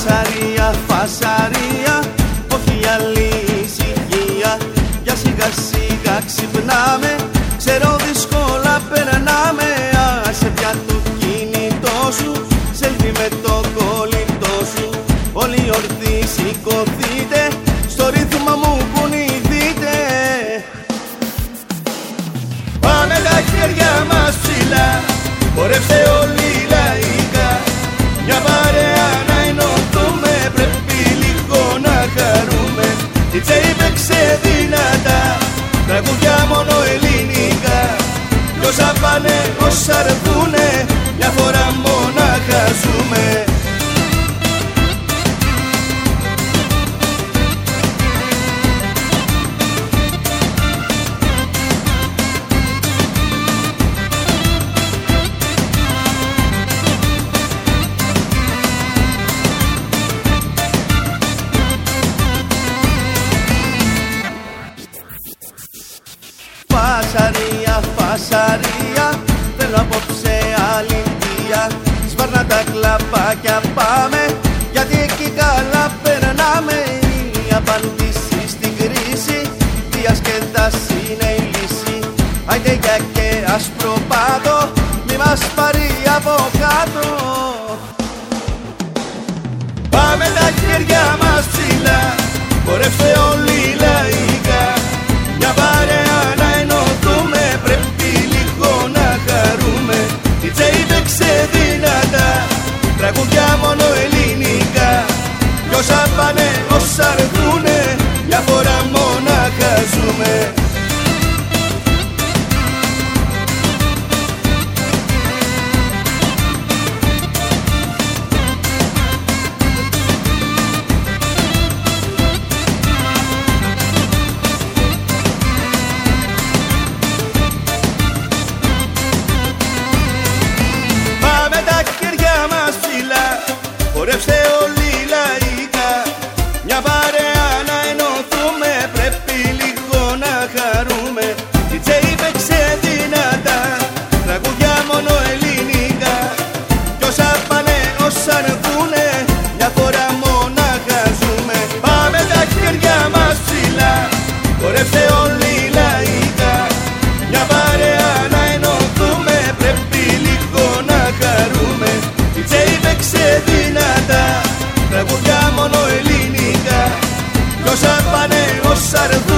φασαρία, φασαρία Όχι άλλη ησυχία Για σιγά σιγά ξυπνάμε Ξέρω δυσκολια. Φασαρία, φασαρία. Θέλω απόψε αλήθεια Σπάρνα τα κλαπάκια πάμε. Γιατί εκεί καλά περνάμε. Η απάντηση στην κρίση. Διασκέδαση είναι η λύση. Άιντε για και ασπροπάτο Μη μας πάρει από κάτω Όσα αρθούνε μια φορά να καζούμε. sudden